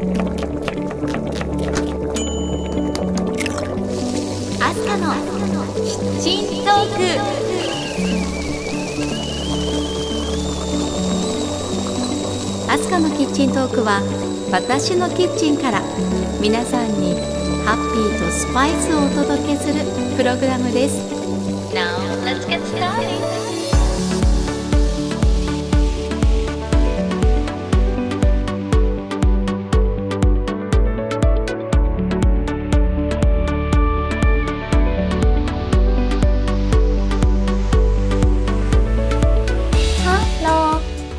あつかのキッチントークは私のキッチンから皆さんにハッピーとスパイスをお届けするプログラムです。Now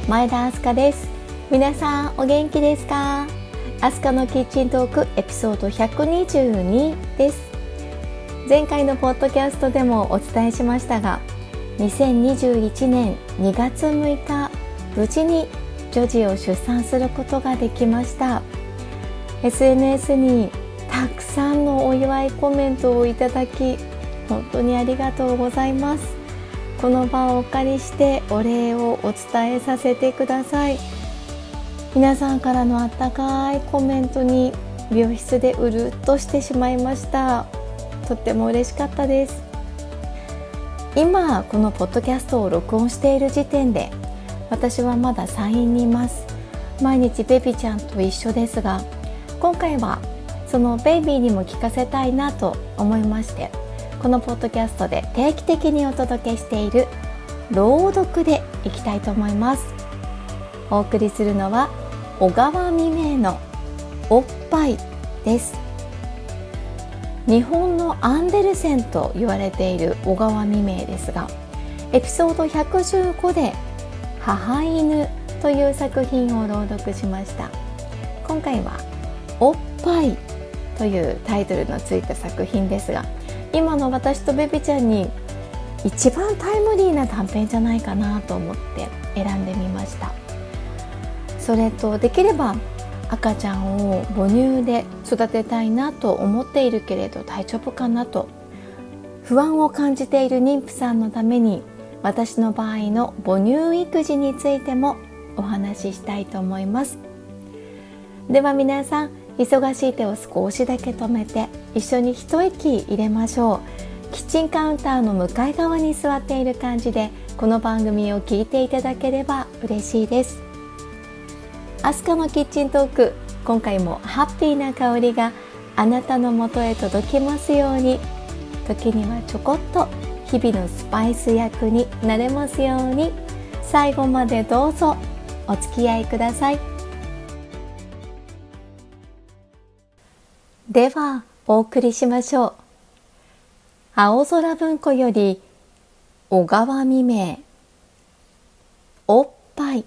前田明日香です。皆さんお元気ですか？明日香のキッチントークエピソード122です。前回のポッドキャストでもお伝えしましたが2021年2月6日無事に女児を出産することができました。SNS にたくさんのお祝いコメントをいただき本当にありがとうございます。この場をお借りしてお礼をお伝えさせてください。皆さんからのあったかいコメントに病室でうるっとしてしまいました。とっても嬉しかったです。今このポッドキャストを録音している時点で私はまだ産院にいます。毎日ベビちゃんと一緒ですが今回はそのベイビーにも聞かせたいなと思いましてこのポッドキャストで定期的にお届けしている朗読でいきたいと思います。お送りするのは小川未明のおっぱいです。日本のアンデルセンと言われている小川未明ですがエピソード115で母犬という作品を朗読しました。今回はおっぱいというタイトルのついた作品ですが今の私とベビちゃんに一番タイムリーな短編じゃないかなと思って選んでみました。それとできれば赤ちゃんを母乳で育てたいなと思っているけれど大丈夫かなと。不安を感じている妊婦さんのために私の場合の母乳育児についてもお話ししたいと思います。では皆さん忙しい手を少しだけ止めて一緒に一息入れましょう。キッチンカウンターの向かい側に座っている感じでこの番組を聞いていただければ嬉しいです。アスカのキッチントーク今回もハッピーな香りがあなたのもとへ届きますように。時にはちょこっと日々のスパイス役になれますように。最後までどうぞお付き合いください。ではお送りしましょう。青空文庫より小川未明。おっぱい。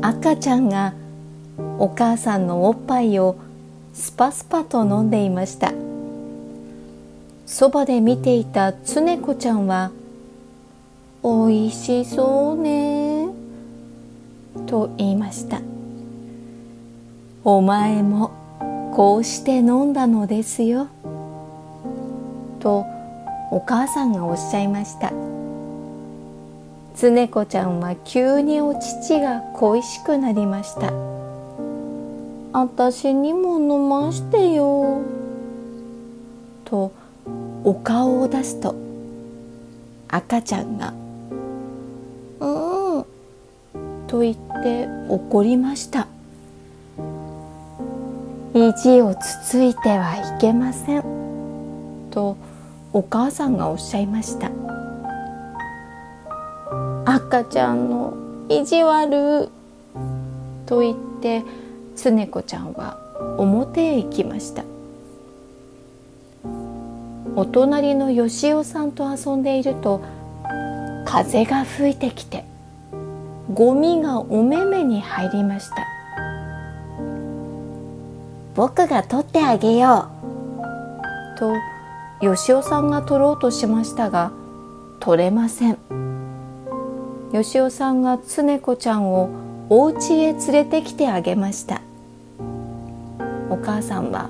赤ちゃんがお母さんのおっぱいをスパスパと飲んでいました。そばで見ていた常子ちゃんはおいしそうね。と言いました。お前もこうして飲んだのですよ。とお母さんがおっしゃいました。常子ちゃんは急にお乳が恋しくなりました。あたしにも飲ましてよ。とお顔を出すと赤ちゃんがと言って怒りました。意地をつついてはいけません。とお母さんがおっしゃいました。赤ちゃんの意地悪と言って常子ちゃんは表へ行きました。お隣のよしおさんと遊んでいると風が吹いてきてゴミがお目目に入りました。僕が取ってあげよう。とよしおさんが取ろうとしましたが取れません。よしおさんが常子ちゃんをお家へ連れてきてあげました。お母さんは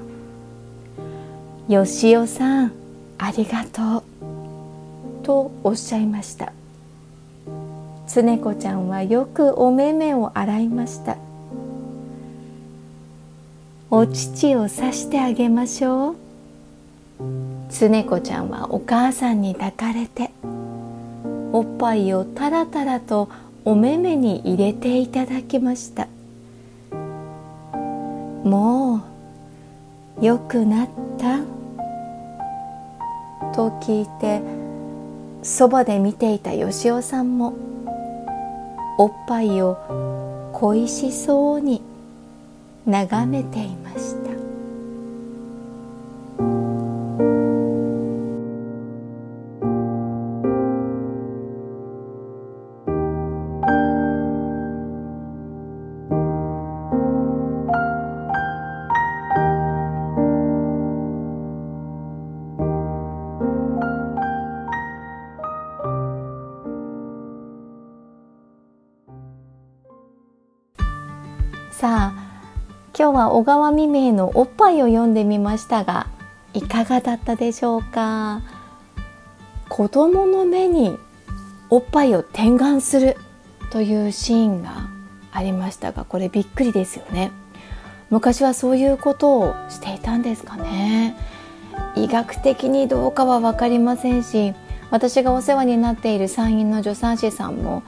「よしおさんありがとう」とおっしゃいました。つねこちゃんはよくお目目を洗いました。お乳をさしてあげましょう。つねこちゃんはお母さんに抱かれておっぱいをたらたらとお目目に入れていただきました。もう良くなった？と聞いてそばで見ていたよしおさんもおっぱいを恋しそうに眺めていました。小川未明のおっぱいを読んでみましたがいかがだったでしょうか？子供の目におっぱいを点眼するというシーンがありましたがこれびっくりですよね。昔はそういうことをしていたんですかね。医学的にどうかは分かりませんし私がお世話になっている産院の助産師さんも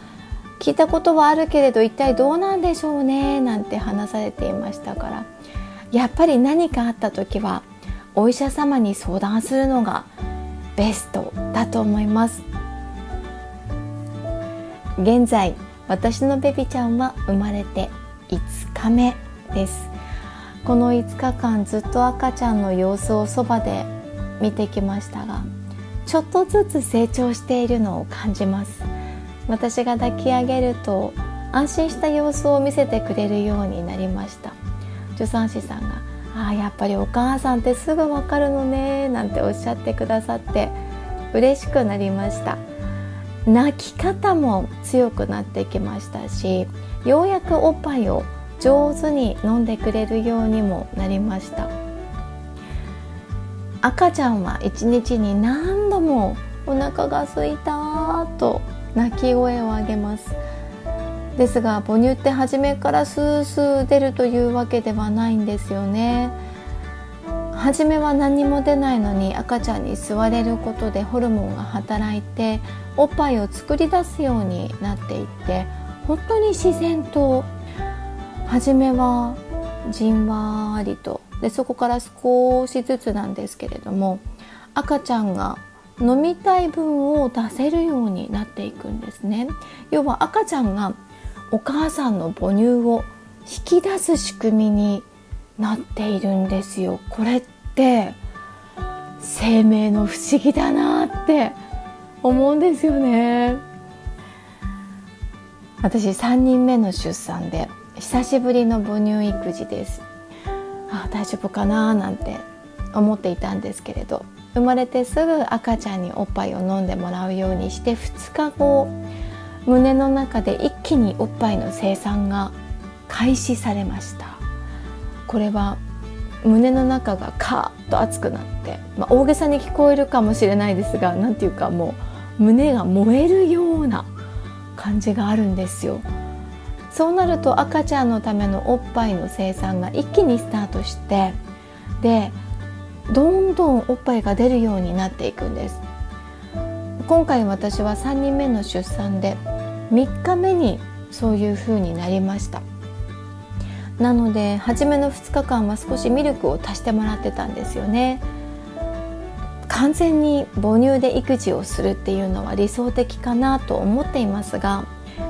聞いたことはあるけれど一体どうなんでしょうね？なんて話されていましたからやっぱり何かあった時はお医者様に相談するのがベストだと思います。現在私のベビちゃんは生まれて5日目です。この5日間ずっと赤ちゃんの様子をそばで見てきましたがちょっとずつ成長しているのを感じます。私が抱き上げると安心した様子を見せてくれるようになりました。助産師さんが「あやっぱりお母さんってすぐわかるのね」なんておっしゃってくださって嬉しくなりました。泣き方も強くなってきましたしようやくおっぱいを上手に飲んでくれるようにもなりました。赤ちゃんは一日に何度もお腹が空いたと泣き声を上げます。ですが母乳って初めからスースー出るというわけではないんですよね。初めは何も出ないのに赤ちゃんに吸われることでホルモンが働いておっぱいを作り出すようになっていって本当に自然と初めはじんわりとでそこから少しずつなんですけれども赤ちゃんが飲みたい分を出せるようになっていくんですね。要は赤ちゃんがお母さんの母乳を引き出す仕組みになっているんですよ。これって生命の不思議だなって思うんですよね。私3人目の出産で久しぶりの母乳育児です。あ大丈夫かななんて思っていたんですけれど生まれてすぐ赤ちゃんにおっぱいを飲んでもらうようにして2日後胸の中で一気におっぱいの生産が開始されました。これは胸の中がカーッと熱くなって、まあ、大げさに聞こえるかもしれないですが何ていうかもう胸が燃えるような感じがあるんですよ。そうなると赤ちゃんのためのおっぱいの生産が一気にスタートしてでどんどんおっぱいが出るようになっていくんです。今回私は3人目の出産で3日目にそういう風になりました。なので初めの2日間は少しミルクを足してもらってたんですよね。完全に母乳で育児をするっていうのは理想的かなと思っていますが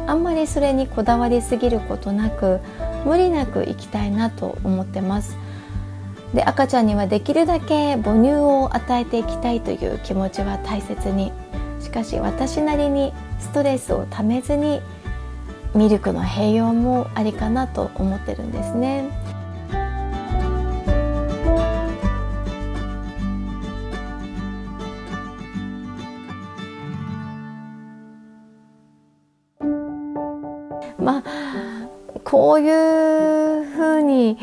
あんまりそれにこだわりすぎることなく無理なくいきたいなと思ってます。で赤ちゃんにはできるだけ母乳を与えていきたいという気持ちは大切にかし私なりにストレスをためずにミルクの併用もありかなと思ってるんですね。まあこういうふうに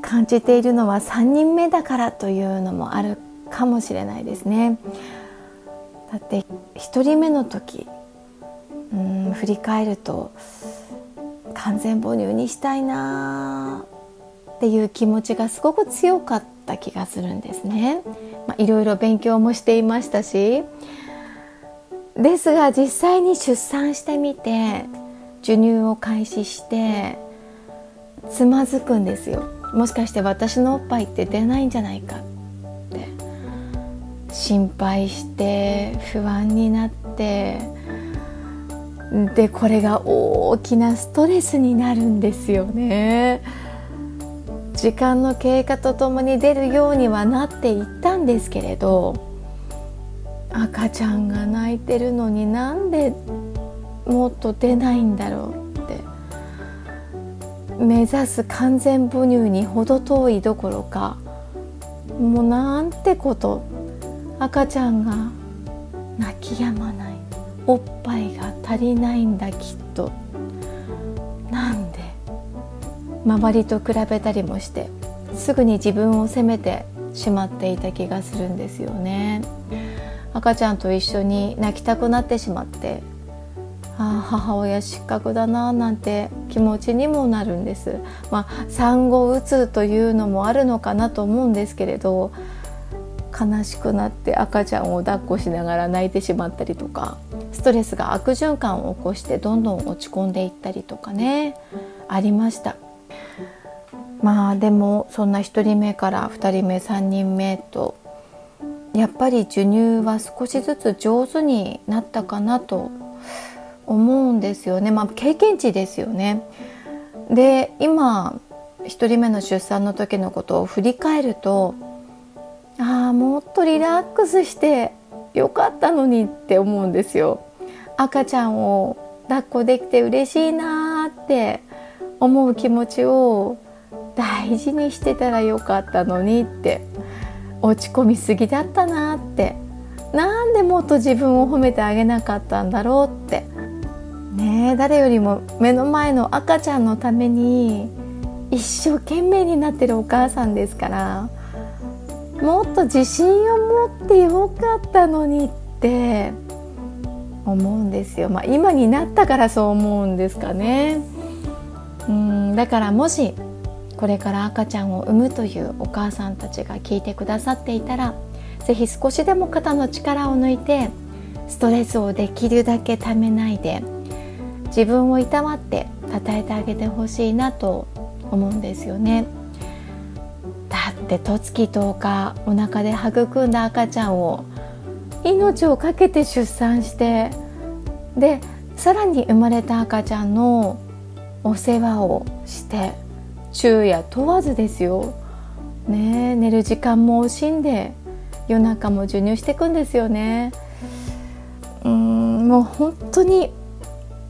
感じているのは3人目だからというのもあるかもしれないですねで1人目の時うん振り返ると完全母乳にしたいなっていう気持ちがすごく強かった気がするんですね。まあ、いろいろ勉強もしていましたし。ですが実際に出産してみて授乳を開始してつまずくんですよ。もしかして私のおっぱいって出ないんじゃないか心配して不安になってでこれが大きなストレスになるんですよね。時間の経過とともに出るようにはなっていったんですけれど赤ちゃんが泣いてるのになんでもっと出ないんだろうって。目指す完全母乳に程遠いどころかもうなんてこと赤ちゃんが泣き止まない。おっぱいが足りないんだきっと。なんで周りと比べたりもしてすぐに自分を責めてしまっていた気がするんですよね。赤ちゃんと一緒に泣きたくなってしまってああ母親失格だななんて気持ちにもなるんです。まあ産後うつというのもあるのかなと思うんですけれど悲しくなって赤ちゃんを抱っこしながら泣いてしまったりとかストレスが悪循環を起こしてどんどん落ち込んでいったりとかねありました。まあでもそんな1人目から2人目3人目とやっぱり授乳は少しずつ上手になったかなと思うんですよね。まあ経験値ですよね。で今1人目の出産の時のことを振り返るとあもっとリラックスしてよかったのにって思うんですよ。赤ちゃんを抱っこできて嬉しいなって思う気持ちを大事にしてたらよかったのにって落ち込みすぎだったなってなんでもっと自分を褒めてあげなかったんだろうって。ね誰よりも目の前の赤ちゃんのために一生懸命になってるお母さんですからもっと自信を持ってよかったのにって思うんですよ、まあ、今になったからそう思うんですかねうんだからもしこれから赤ちゃんを産むというお母さんたちが聞いてくださっていたら是非少しでも肩の力を抜いてストレスをできるだけためないで自分をいたわって称えてあげてほしいなと思うんですよね。だって十月10日お腹で育んだ赤ちゃんを命を懸けて出産してでさらに生まれた赤ちゃんのお世話をして昼夜問わずですよ、ね、寝る時間も惜しんで夜中も授乳していくんですよね。うんもう本当に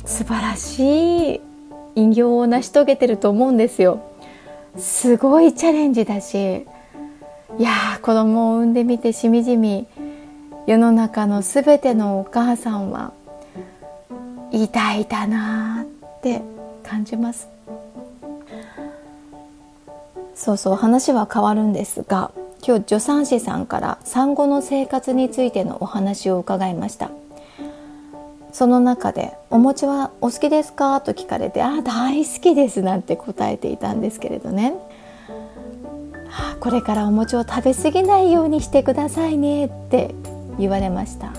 素晴らしい偉業を成し遂げてると思うんですよ。すごいチャレンジだしいや子供を産んでみてしみじみ世の中の全てのお母さんは偉大だなって感じます。そうそう話は変わるんですが今日助産師さんから産後の生活についてのお話を伺いました。その中で「お餅はお好きですか?」と聞かれて「あ大好きです」なんて答えていたんですけれどね。これからお餅を食べ過ぎないようにしてくださいねって言われました。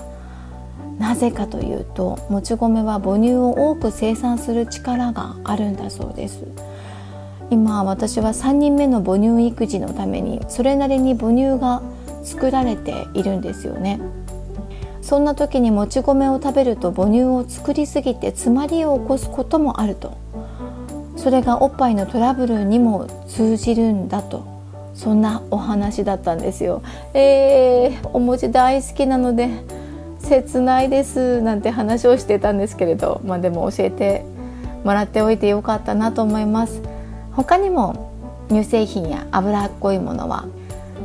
なぜかというともち米は母乳を多く生産する力があるんだそうです。今私は3人目の母乳育児のためにそれなりに母乳が作られているんですよね。そんな時にもち米を食べると母乳を作りすぎて詰まりを起こすこともあるとそれがおっぱいのトラブルにも通じるんだとそんなお話だったんですよ。えー、お餅大好きなので切ないですなんて話をしてたんですけれど、まあ、でも教えてもらっておいてよかったなと思います。他にも乳製品や脂っこいものは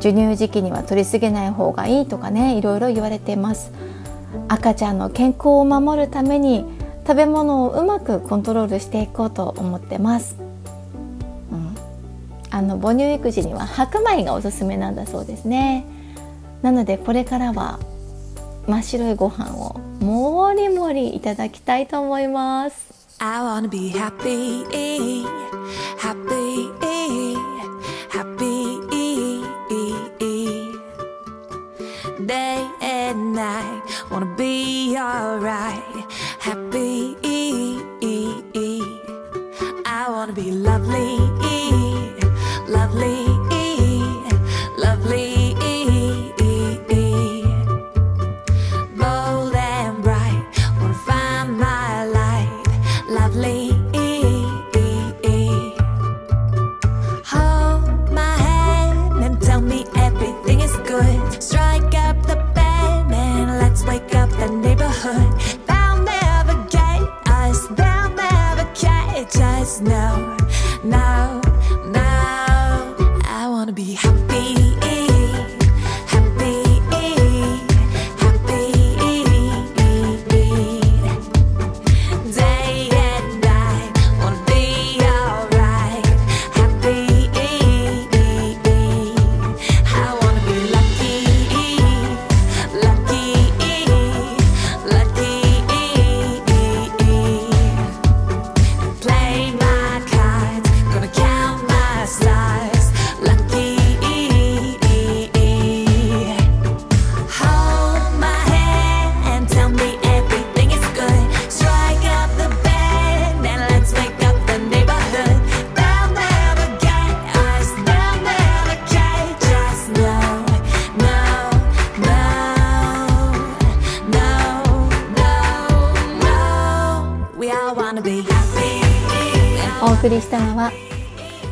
授乳時期には取りすぎない方がいいとかねいろいろ言われています。赤ちゃんの健康を守るために食べ物をうまくコントロールしていこうと思ってます。うん。あの母乳育児には白米がおすすめなんだそうですね。なのでこれからは真っ白いご飯をもりもりいただきたいと思います。I wanna be happy, happy. Night, wanna be alright,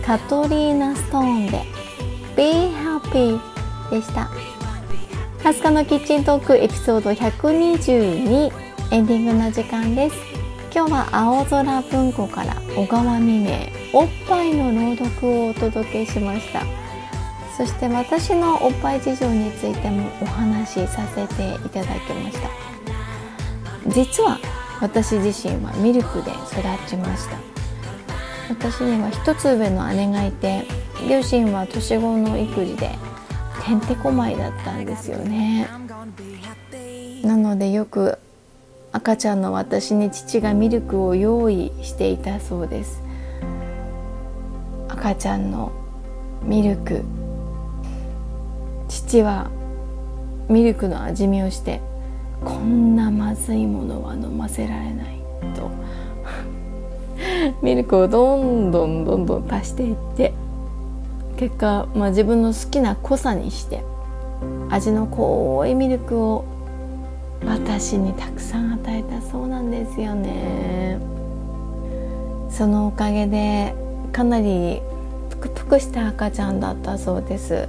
カトリーナ・ストーンで「Be Happy」でした。20日のキッチントークエピソード122エンディングの時間です。今日は青空文庫から小川未明おっぱいの朗読をお届けしました。そして私のおっぱい事情についてもお話しさせていただきました。実は私自身はミルクで育ちました。私には一つ上の姉がいて両親は年子の育児でてんてこまいだったんですよね。なのでよく赤ちゃんの私に父がミルクを用意していたそうです。赤ちゃんのミルク。父はミルクの味見をしてこんなまずいものは飲ませられないと。ミルクをどんどんどんどん足していって結果、まあ、自分の好きな濃さにして味の濃いミルクを私にたくさん与えたそうなんですよね。そのおかげでかなりぷくぷくした赤ちゃんだったそうです。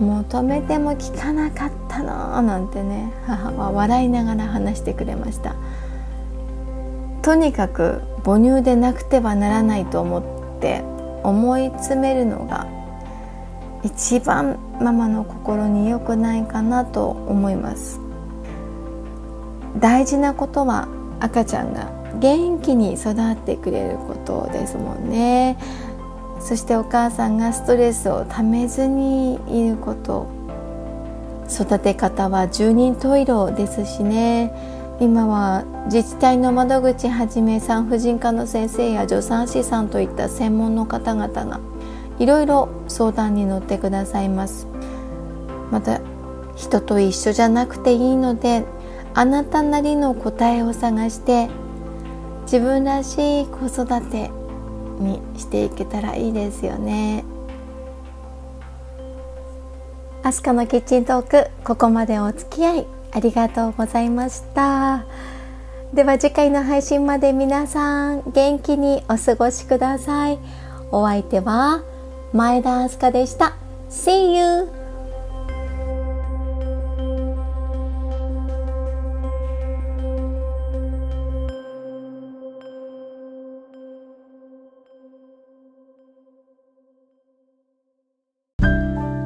求めても聞かなかったななんてね母は笑いながら話してくれました。とにかく母乳でなくてはならないと思って思い詰めるのが一番ママの心に良くないかなと思います。大事なことは赤ちゃんが元気に育ってくれることですもんね。そしてお母さんがストレスをためずにいること。育て方は十人十色ですしね。今は自治体の窓口はじめ産婦人科の先生や助産師さんといった専門の方々がいろいろ相談に乗ってくださいます。また人と一緒じゃなくていいのであなたなりの答えを探して自分らしい子育てにしていけたらいいですよね。アスカのキッチントークここまでお付き合い。ありがとうございました。では次回の配信まで皆さん元気にお過ごしください。お相手は前田明日香でした。See you!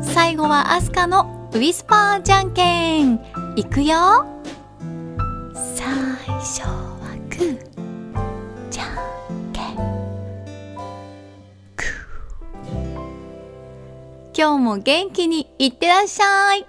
最後はアスカのウィスパーじゃんけん。いくよ。最初はグー。じゃんけん。グー。今日も元気にいってらっしゃい